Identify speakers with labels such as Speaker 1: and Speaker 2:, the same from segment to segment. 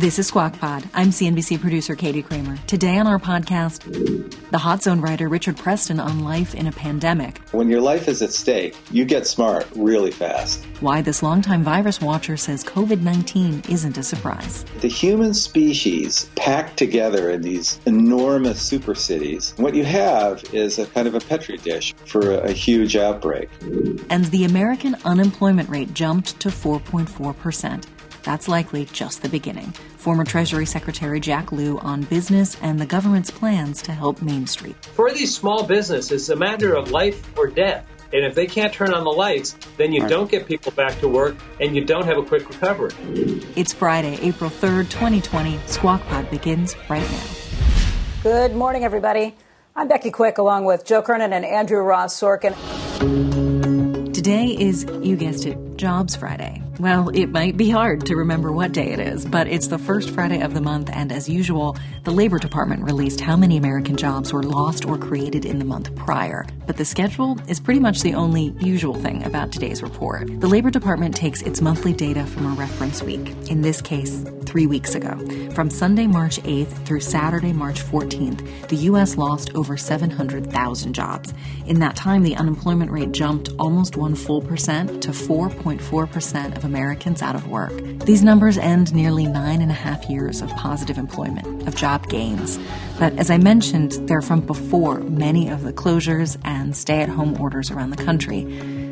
Speaker 1: This is Squawk Pod. I'm CNBC producer Katie Kramer. Today on our podcast, the Hot Zone writer Richard Preston on life in a pandemic.
Speaker 2: When your life is at stake, you get smart really fast.
Speaker 1: Why this longtime virus watcher says COVID 19 isn't a surprise.
Speaker 2: The human species packed together in these enormous super cities. What you have is a kind of a petri dish for a, a huge outbreak.
Speaker 1: And the American unemployment rate jumped to 4.4%. That's likely just the beginning. Former Treasury Secretary Jack Lew on business and the government's plans to help Main Street.
Speaker 3: For these small businesses, it's a matter of life or death. And if they can't turn on the lights, then you right. don't get people back to work and you don't have a quick recovery.
Speaker 1: It's Friday, April 3rd, 2020. Squawk Pod begins right now.
Speaker 4: Good morning, everybody. I'm Becky Quick along with Joe Kernan and Andrew Ross Sorkin.
Speaker 1: Today is, you guessed it, Jobs Friday. Well, it might be hard to remember what day it is, but it's the first Friday of the month, and as usual, the Labor Department released how many American jobs were lost or created in the month prior. But the schedule is pretty much the only usual thing about today's report. The Labor Department takes its monthly data from a reference week, in this case, three weeks ago. From Sunday, March 8th through Saturday, March 14th, the U.S. lost over 700,000 jobs. In that time, the unemployment rate jumped almost one full percent to 4. 4.4% of Americans out of work. These numbers end nearly nine and a half years of positive employment, of job gains. But as I mentioned, they're from before many of the closures and stay at home orders around the country.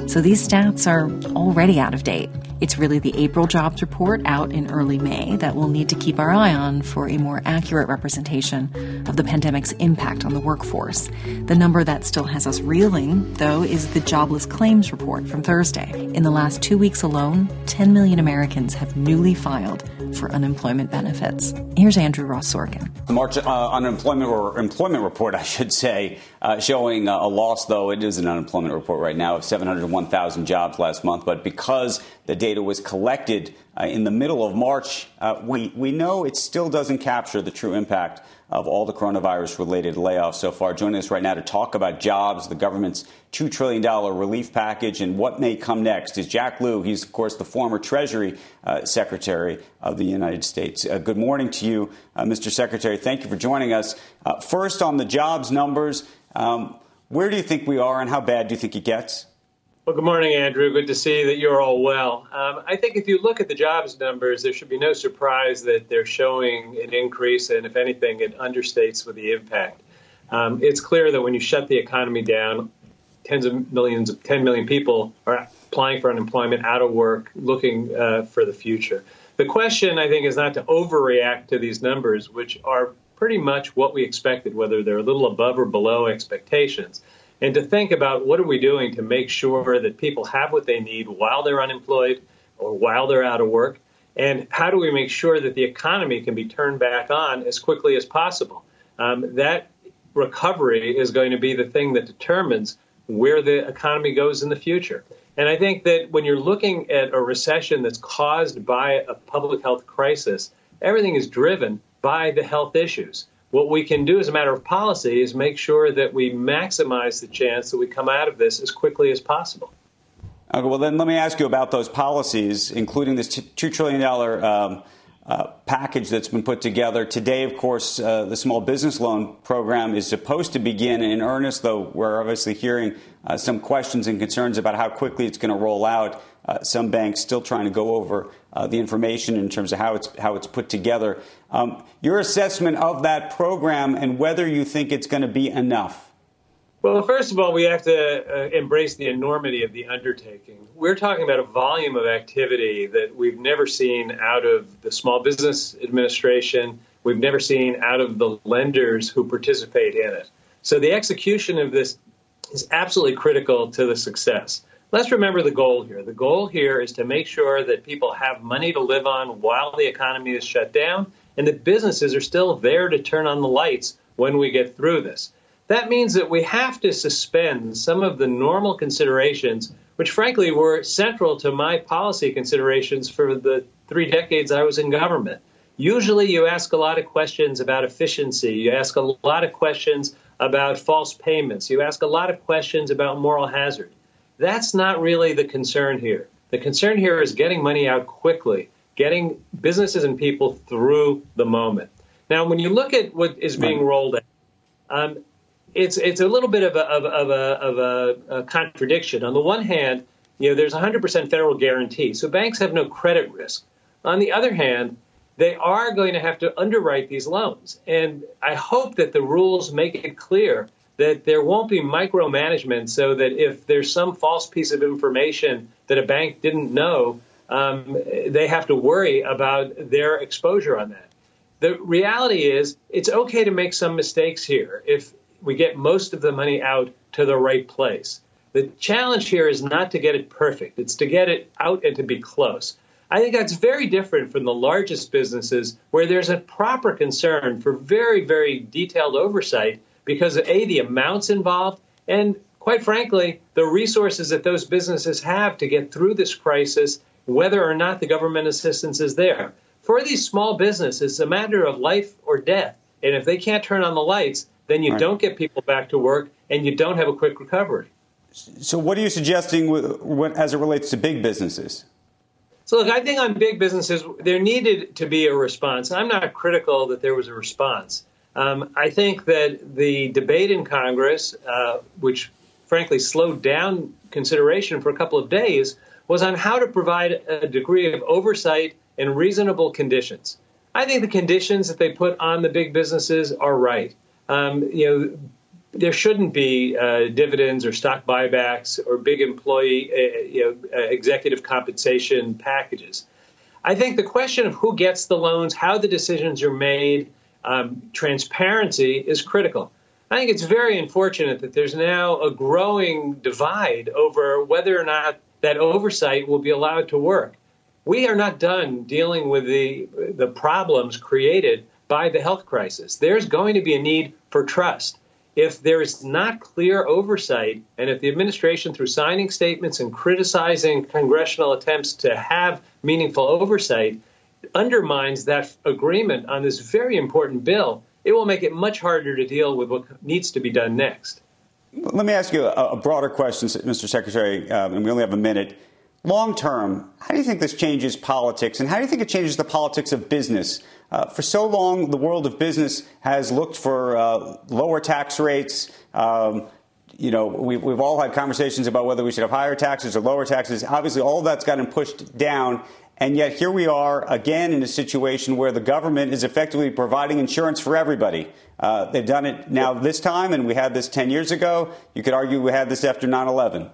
Speaker 1: So these stats are already out of date. It's really the April jobs report out in early May that we'll need to keep our eye on for a more accurate representation of the pandemic's impact on the workforce. The number that still has us reeling, though, is the jobless claims report from Thursday. In the last two weeks alone, 10 million Americans have newly filed for unemployment benefits. Here's Andrew Ross Sorkin.
Speaker 5: The March uh, unemployment or employment report, I should say, uh, showing uh, a loss, though it is an unemployment report right now of 701,000 jobs last month. But because the data was collected uh, in the middle of March, uh, we, we know it still doesn't capture the true impact of all the coronavirus related layoffs so far. Joining us right now to talk about jobs, the government's $2 trillion relief package, and what may come next is Jack Lew. He's, of course, the former Treasury uh, Secretary of the United States. Uh, good morning to you, uh, Mr. Secretary. Thank you for joining us. Uh, first, on the jobs numbers, um, where do you think we are and how bad do you think it gets?
Speaker 3: Well, good morning, Andrew. Good to see that you're all well. Um, I think if you look at the jobs numbers, there should be no surprise that they're showing an increase, and if anything, it understates with the impact. Um, it's clear that when you shut the economy down, tens of millions, of 10 million people are applying for unemployment, out of work, looking uh, for the future. The question, I think, is not to overreact to these numbers, which are pretty much what we expected, whether they're a little above or below expectations and to think about what are we doing to make sure that people have what they need while they're unemployed or while they're out of work, and how do we make sure that the economy can be turned back on as quickly as possible. Um, that recovery is going to be the thing that determines where the economy goes in the future. And I think that when you're looking at a recession that's caused by a public health crisis, everything is driven by the health issues. What we can do as a matter of policy is make sure that we maximize the chance that we come out of this as quickly as possible.
Speaker 5: Okay, well, then let me ask you about those policies, including this $2 trillion um, uh, package that's been put together. Today, of course, uh, the small business loan program is supposed to begin in earnest, though we're obviously hearing uh, some questions and concerns about how quickly it's going to roll out. Uh, some banks still trying to go over uh, the information in terms of how it's how it's put together. Um, your assessment of that program and whether you think it's going to be enough.
Speaker 3: Well, first of all, we have to uh, embrace the enormity of the undertaking. We're talking about a volume of activity that we've never seen out of the Small Business Administration. We've never seen out of the lenders who participate in it. So the execution of this is absolutely critical to the success. Let's remember the goal here. The goal here is to make sure that people have money to live on while the economy is shut down and that businesses are still there to turn on the lights when we get through this. That means that we have to suspend some of the normal considerations, which frankly were central to my policy considerations for the three decades I was in government. Usually, you ask a lot of questions about efficiency. You ask a lot of questions about false payments. You ask a lot of questions about moral hazard. That's not really the concern here. The concern here is getting money out quickly, getting businesses and people through the moment. Now, when you look at what is being rolled out, um, it's it's a little bit of a of, of, a, of a, a, contradiction. On the one hand, you know, there's 100% federal guarantee, so banks have no credit risk. On the other hand, they are going to have to underwrite these loans, and I hope that the rules make it clear that there won't be micromanagement so that if there's some false piece of information that a bank didn't know, um, they have to worry about their exposure on that. The reality is, it's okay to make some mistakes here if we get most of the money out to the right place. The challenge here is not to get it perfect, it's to get it out and to be close. I think that's very different from the largest businesses where there's a proper concern for very, very detailed oversight because of A, the amounts involved, and quite frankly, the resources that those businesses have to get through this crisis, whether or not the government assistance is there. For these small businesses, it's a matter of life or death. And if they can't turn on the lights, then you right. don't get people back to work and you don't have a quick recovery.
Speaker 5: So, what are you suggesting as it relates to big businesses?
Speaker 3: So, look, I think on big businesses, there needed to be a response. I'm not critical that there was a response. Um, I think that the debate in Congress, uh, which frankly slowed down consideration for a couple of days, was on how to provide a degree of oversight and reasonable conditions. I think the conditions that they put on the big businesses are right. Um, you know, there shouldn't be uh, dividends or stock buybacks or big employee, uh, you know, uh, executive compensation packages. I think the question of who gets the loans, how the decisions are made, um, transparency is critical. I think it's very unfortunate that there's now a growing divide over whether or not that oversight will be allowed to work. We are not done dealing with the, the problems created by the health crisis. There's going to be a need for trust. If there is not clear oversight, and if the administration, through signing statements and criticizing congressional attempts to have meaningful oversight, undermines that agreement on this very important bill, it will make it much harder to deal with what needs to be done next.
Speaker 5: Let me ask you a, broader question, Mr. Secretary, um, and we only have a minute. Long term, how do you think this changes politics, and how do you think it changes the politics of business? Uh, for so long, the world of business has looked for uh, lower tax rates. Um, you know, we've, we've all had conversations about whether we should have higher taxes or lower taxes. Obviously, all that's gotten pushed down. And yet here we are again in a situation where the government is effectively providing insurance for everybody. Uh, they've done it now this time, and we had this 10 years ago. You could argue we had this after 9 11.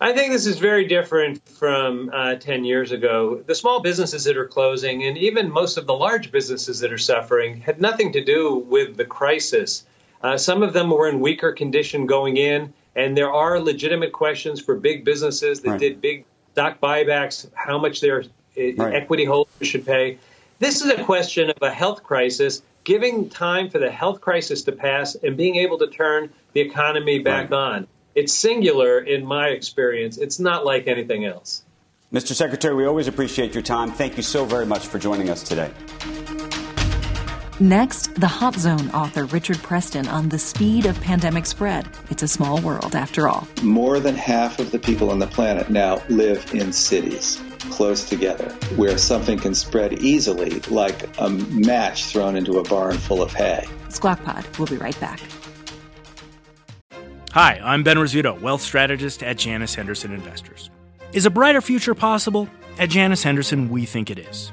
Speaker 3: I think this is very different from uh, 10 years ago. The small businesses that are closing, and even most of the large businesses that are suffering, had nothing to do with the crisis. Uh, some of them were in weaker condition going in, and there are legitimate questions for big businesses that right. did big stock buybacks, how much their right. equity holders should pay. This is a question of a health crisis, giving time for the health crisis to pass and being able to turn the economy back right. on. It's singular in my experience. It's not like anything else.
Speaker 5: Mr. Secretary, we always appreciate your time. Thank you so very much for joining us today.
Speaker 1: Next, the Hot Zone author Richard Preston on the speed of pandemic spread. It's a small world after all.
Speaker 2: More than half of the people on the planet now live in cities close together where something can spread easily like a match thrown into a barn full of hay.
Speaker 1: Squawk Pod. We'll be right back.
Speaker 6: Hi, I'm Ben Rizzuto, wealth strategist at Janus Henderson Investors. Is a brighter future possible? At Janus Henderson, we think it is.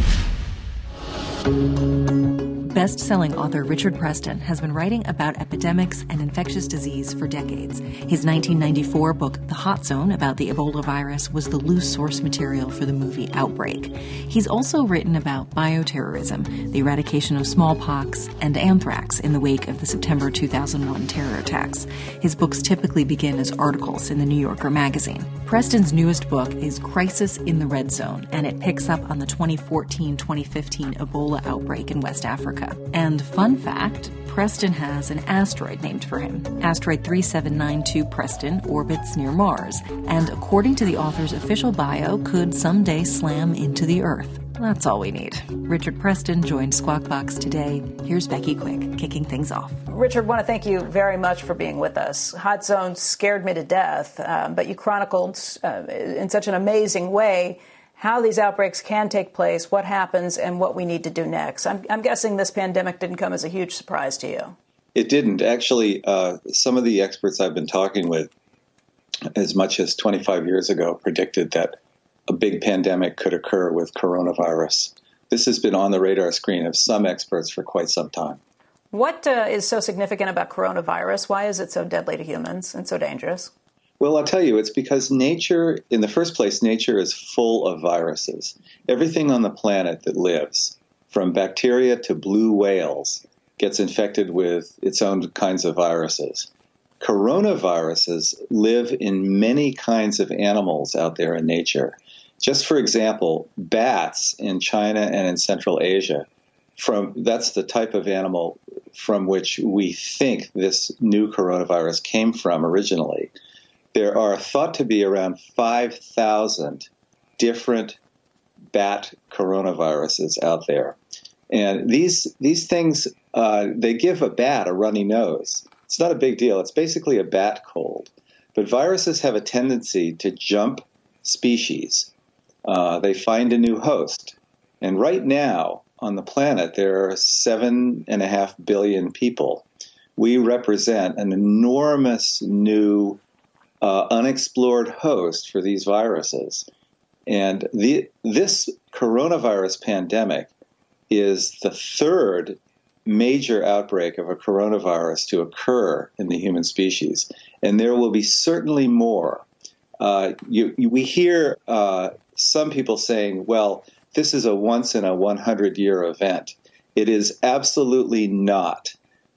Speaker 1: Música Best selling author Richard Preston has been writing about epidemics and infectious disease for decades. His 1994 book, The Hot Zone, about the Ebola virus, was the loose source material for the movie Outbreak. He's also written about bioterrorism, the eradication of smallpox, and anthrax in the wake of the September 2001 terror attacks. His books typically begin as articles in the New Yorker magazine. Preston's newest book is Crisis in the Red Zone, and it picks up on the 2014 2015 Ebola outbreak in West Africa. And fun fact Preston has an asteroid named for him. Asteroid 3792 Preston orbits near Mars, and according to the author's official bio, could someday slam into the Earth. That's all we need. Richard Preston joined Squawk Box today. Here's Becky Quick kicking things off.
Speaker 4: Richard, want to thank you very much for being with us. Hot Zone scared me to death, um, but you chronicled uh, in such an amazing way how these outbreaks can take place, what happens, and what we need to do next. I'm, I'm guessing this pandemic didn't come as a huge surprise to you.
Speaker 2: It didn't. Actually, uh, some of the experts I've been talking with, as much as 25 years ago, predicted that a big pandemic could occur with coronavirus. This has been on the radar screen of some experts for quite some time.
Speaker 4: What uh, is so significant about coronavirus? Why is it so deadly to humans and so dangerous?
Speaker 2: Well, I'll tell you, it's because nature, in the first place, nature is full of viruses. Everything on the planet that lives, from bacteria to blue whales, gets infected with its own kinds of viruses. Coronaviruses live in many kinds of animals out there in nature. Just for example, bats in China and in Central Asia, from that's the type of animal from which we think this new coronavirus came from originally. There are thought to be around 5,000 different bat coronaviruses out there. And these these things uh, they give a bat a runny nose. It's not a big deal. It's basically a bat cold. But viruses have a tendency to jump species uh, they find a new host. And right now on the planet, there are seven and a half billion people. We represent an enormous new uh, unexplored host for these viruses. And the, this coronavirus pandemic is the third major outbreak of a coronavirus to occur in the human species. And there will be certainly more. Uh, you, you, we hear uh, some people saying, well, this is a once in a 100 year event. It is absolutely not.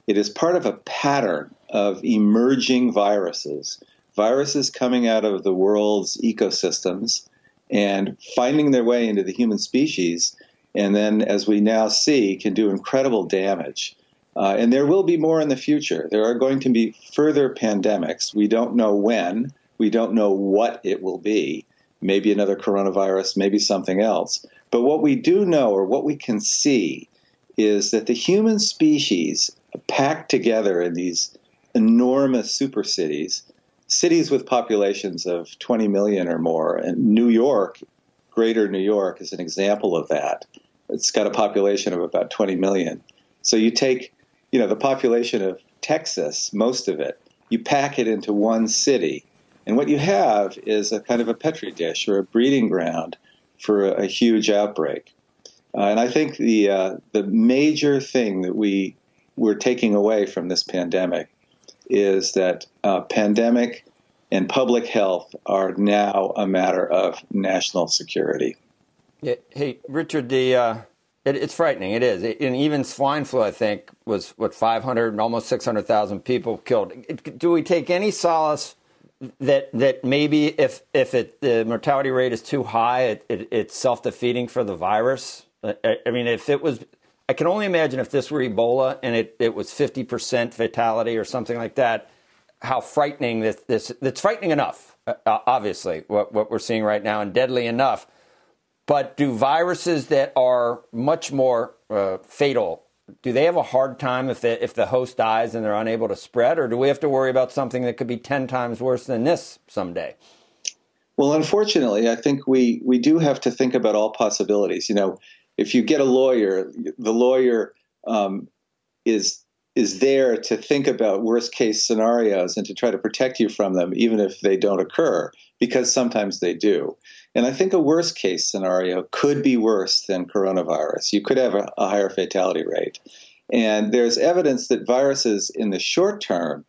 Speaker 2: It is part of a pattern of emerging viruses, viruses coming out of the world's ecosystems and finding their way into the human species, and then, as we now see, can do incredible damage. Uh, and there will be more in the future. There are going to be further pandemics. We don't know when, we don't know what it will be maybe another coronavirus, maybe something else. But what we do know, or what we can see, is that the human species packed together in these enormous super cities, cities with populations of 20 million or more, and New York, greater New York, is an example of that. It's got a population of about 20 million. So you take, you know, the population of Texas, most of it, you pack it into one city and what you have is a kind of a petri dish or a breeding ground for a, a huge outbreak. Uh, and I think the uh, the major thing that we we're taking away from this pandemic is that uh, pandemic and public health are now a matter of national security.
Speaker 7: Yeah, hey, Richard, the uh, it, it's frightening. It is, it, and even swine flu, I think, was what 500, almost 600,000 people killed. Do we take any solace? that that maybe if if it, the mortality rate is too high, it, it, it's self defeating for the virus. I, I, mean, if it was, I can only imagine if this were Ebola and it, it was fifty percent fatality or something like that. How frightening this this it's frightening enough, uh, obviously what what we're seeing right now and deadly enough. But do viruses that are much more uh, fatal do they have a hard time if they, if the host dies and they're unable to spread, or do we have to worry about something that could be ten times worse than this someday?
Speaker 2: Well, unfortunately, I think we we do have to think about all possibilities. You know, if you get a lawyer, the lawyer um, is is there to think about worst case scenarios and to try to protect you from them, even if they don't occur, because sometimes they do. And I think a worst case scenario could be worse than coronavirus. You could have a, a higher fatality rate. And there's evidence that viruses in the short term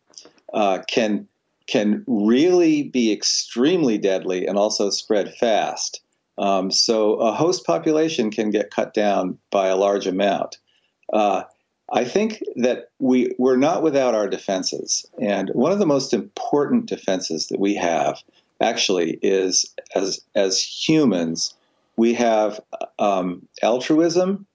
Speaker 2: uh, can can really be extremely deadly and also spread fast. Um, so a host population can get cut down by a large amount. Uh, I think that we we're not without our defenses, and one of the most important defenses that we have actually is as as humans we have um, altruism,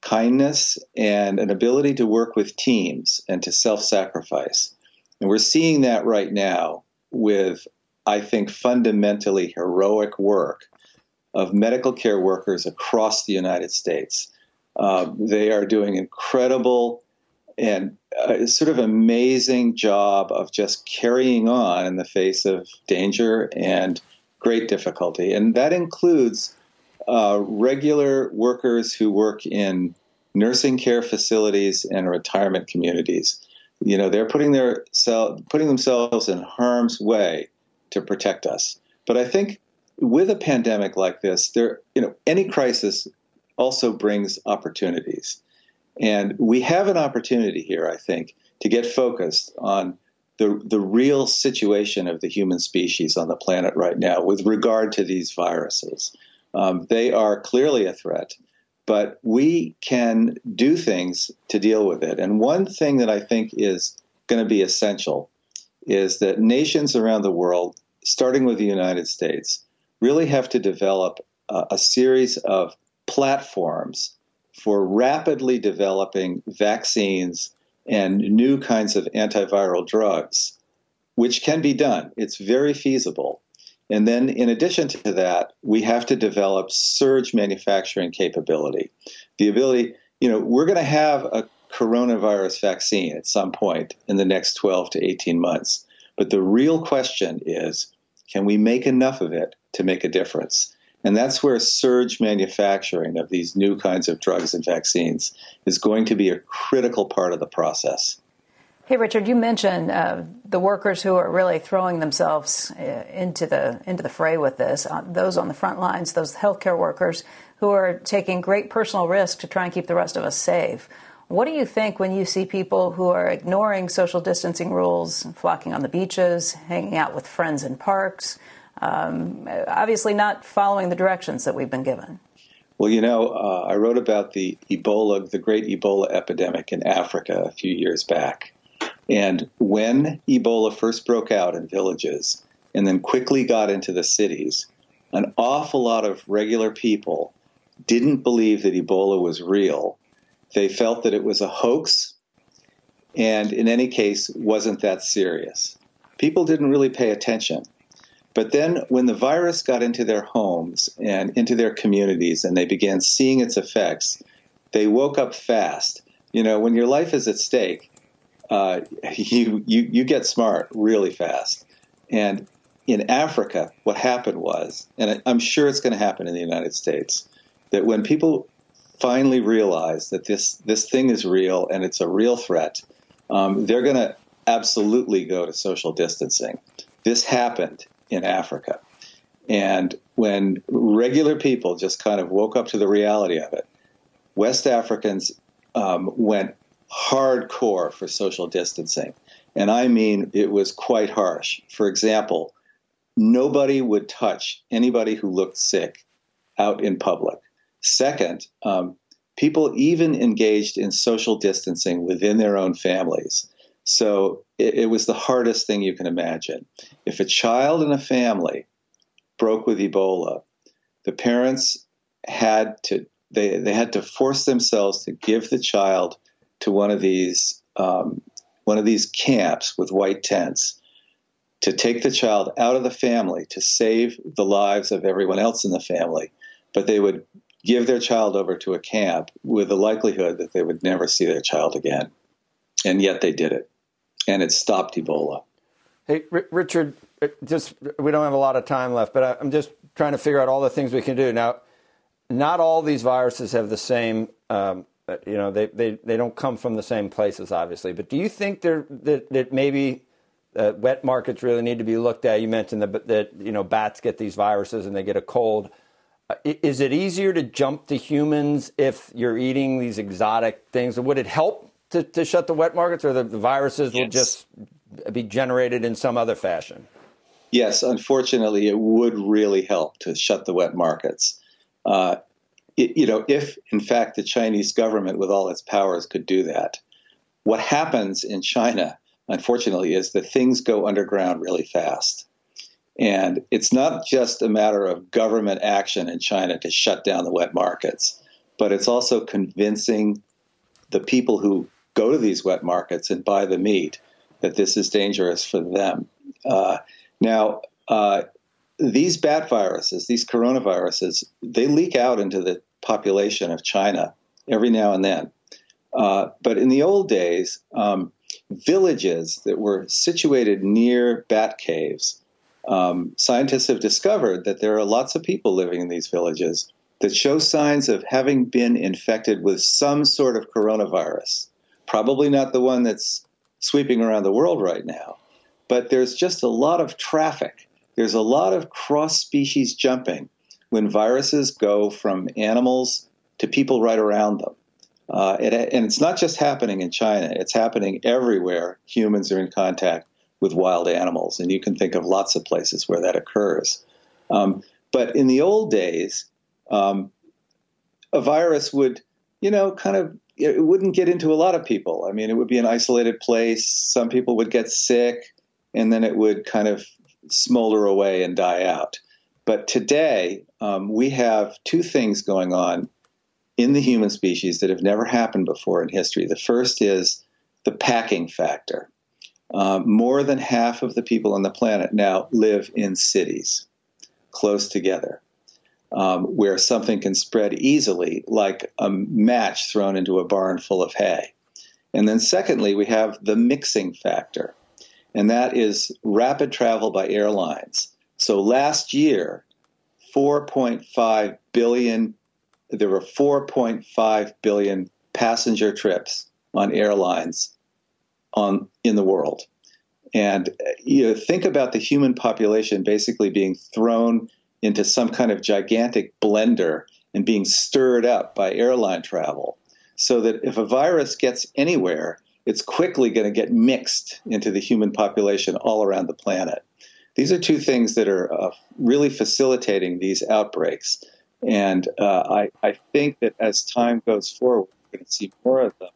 Speaker 2: kindness, and an ability to work with teams and to self-sacrifice. And we're seeing that right now with, I think, fundamentally heroic work of medical care workers across the United States. Uh, they are doing incredible and uh, sort of amazing job of just carrying on in the face of danger and great difficulty. And that includes uh, regular workers who work in nursing care facilities and retirement communities. You know, they're putting their putting themselves in harm's way to protect us. But I think with a pandemic like this, there, you know, any crisis also brings opportunities, and we have an opportunity here, I think, to get focused on the the real situation of the human species on the planet right now with regard to these viruses. Um, they are clearly a threat but we can do things to deal with it. And one thing that I think is going to be essential is that nations around the world, starting with the United States, really have to develop a, a series of platforms for rapidly developing vaccines and new kinds of antiviral drugs, which can be done. It's very feasible. And then, in addition to that, we have to develop surge manufacturing capability. The ability, you know, we're going to have a coronavirus vaccine at some point in the next 12 to 18 months. But the real question is can we make enough of it to make a difference? And that's where surge manufacturing of these new kinds of drugs and vaccines is going to be a critical part of the process.
Speaker 4: Hey, Richard, you mentioned uh, the workers who are really throwing themselves uh, into the into the fray with this. Uh, those on the front lines, those healthcare workers who are taking great personal risk to try and keep the rest of us safe. What do you think when you see people who are ignoring social distancing rules, flocking on the beaches, hanging out with friends in parks, um, obviously not following the directions that we've been given?
Speaker 2: Well, you know, uh, I wrote about the Ebola, the great Ebola epidemic in Africa a few years back. And when Ebola first broke out in villages and then quickly got into the cities, an awful lot of regular people didn't believe that Ebola was real. They felt that it was a hoax and, in any case, wasn't that serious. People didn't really pay attention. But then, when the virus got into their homes and into their communities and they began seeing its effects, they woke up fast. You know, when your life is at stake, uh, you, you, you get smart really fast. And in Africa, what happened was, and I'm sure it's going to happen in the United States, that when people finally realize that this, this thing is real and it's a real threat, um, they're going to absolutely go to social distancing. This happened in Africa. And when regular people just kind of woke up to the reality of it, West Africans um, went hardcore for social distancing. And I mean, it was quite harsh. For example, nobody would touch anybody who looked sick out in public. Second, um, people even engaged in social distancing within their own families. So it, it was the hardest thing you can imagine. If a child in a family broke with Ebola, the parents had to they, they had to force themselves to give the child to one of these um, one of these camps with white tents to take the child out of the family to save the lives of everyone else in the family, but they would give their child over to a camp with the likelihood that they would never see their child again. And yet they did it. And it stopped Ebola.
Speaker 7: Hey, R- Richard, uh, just we don't have a lot of time left, but I'm just trying to figure out all the things we can do. Now, not all these viruses have the same um, you know, they, they, they don't come from the same places, obviously. But do you think there that, that maybe Uh, wet markets really need to be looked at. You mentioned that, that you know bats get these viruses and they get a cold. Uh, is it easier to jump to humans if you're eating these exotic things? Would it help to, to shut the wet markets, or the, the viruses yes. will just be generated in some other fashion?
Speaker 2: Yes, unfortunately, it would really help to shut the wet markets. Uh, it, you know, if in fact the Chinese government, with all its powers, could do that, what happens in China, unfortunately, is that things go underground really fast. And it's not just a matter of government action in China to shut down the wet markets, but it's also convincing the people who go to these wet markets and buy the meat that this is dangerous for them. Uh, now, uh, these bat viruses, these coronaviruses, they leak out into the population of China every now and then. Uh, but in the old days, um, villages that were situated near bat caves, um, scientists have discovered that there are lots of people living in these villages that show signs of having been infected with some sort of coronavirus. Probably not the one that's sweeping around the world right now, but there's just a lot of traffic. There's a lot of cross species jumping when viruses go from animals to people right around them. Uh, it, and it's not just happening in China, it's happening everywhere humans are in contact with wild animals. And you can think of lots of places where that occurs. Um, but in the old days, um, a virus would, you know, kind of, it wouldn't get into a lot of people. I mean, it would be an isolated place. Some people would get sick, and then it would kind of smolder away and die out. But today, um, we have two things going on in the human species that have never happened before in history. The first is the packing factor. Um, more than half of the people on the planet now live in cities, close together, um, where something can spread easily, like a match thrown into a barn full of hay. And then, secondly, we have the mixing factor, and that is rapid travel by airlines. So last year, 4.5 billion, there were 4.5 billion passenger trips on airlines on in the world. And you know, think about the human population basically being thrown into some kind of gigantic blender and being stirred up by airline travel. So that if a virus gets anywhere, it's quickly going to get mixed into the human population all around the planet. These are two things that are uh, really facilitating these outbreaks. And uh, I, I, think that as time goes forward, we're going to see more of them,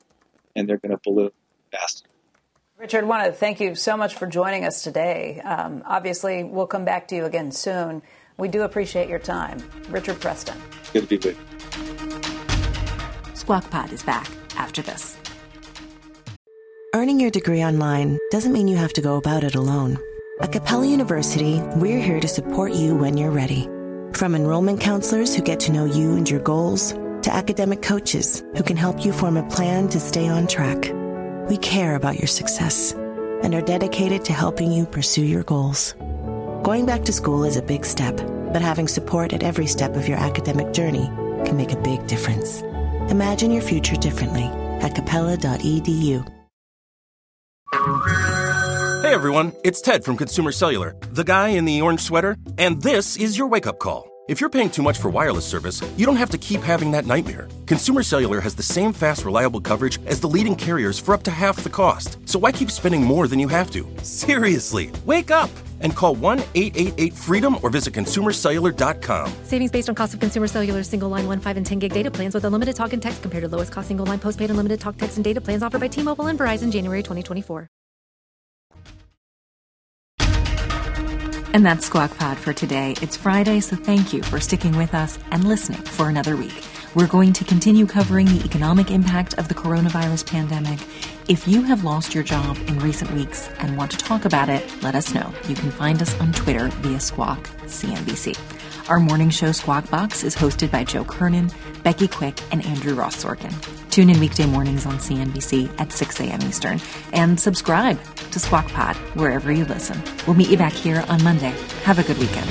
Speaker 2: and they're going to balloon faster.
Speaker 4: Richard, I want to thank you so much for joining us today. Um, obviously, we'll come back to you again soon. We do appreciate your time. Richard Preston.
Speaker 2: Good to be with
Speaker 1: you. Squawk Pod is back after this.
Speaker 8: Earning your degree online doesn't mean you have to go about it alone. At Capella University, we're here to support you when you're ready. From enrollment counselors who get to know you and your goals, to academic coaches who can help you form a plan to stay on track. We care about your success and are dedicated to helping you pursue your goals. Going back to school is a big step, but having support at every step of your academic journey can make a big difference. Imagine your future differently at capella.edu.
Speaker 9: Hey everyone, it's Ted from Consumer Cellular, the guy in the orange sweater, and this is your wake up call. If you're paying too much for wireless service, you don't have to keep having that nightmare. Consumer Cellular has the same fast, reliable coverage as the leading carriers for up to half the cost. So why keep spending more than you have to? Seriously, wake up and call 1 888 freedom or visit consumercellular.com.
Speaker 10: Savings based on cost of consumer cellular single line 1, 5, and 10 gig data plans with unlimited talk and text compared to lowest cost single line postpaid unlimited talk, text, and data plans offered by T Mobile and Verizon January 2024.
Speaker 1: And that's Squawk Pod for today. It's Friday, so thank you for sticking with us and listening for another week. We're going to continue covering the economic impact of the coronavirus pandemic. If you have lost your job in recent weeks and want to talk about it, let us know. You can find us on Twitter via Squawk CNBC. Our morning show Squawk Box is hosted by Joe Kernan, Becky Quick, and Andrew Ross Sorkin. Tune in weekday mornings on CNBC at 6 a.m. Eastern and subscribe to Squawk Pod wherever you listen. We'll meet you back here on Monday. Have a good weekend.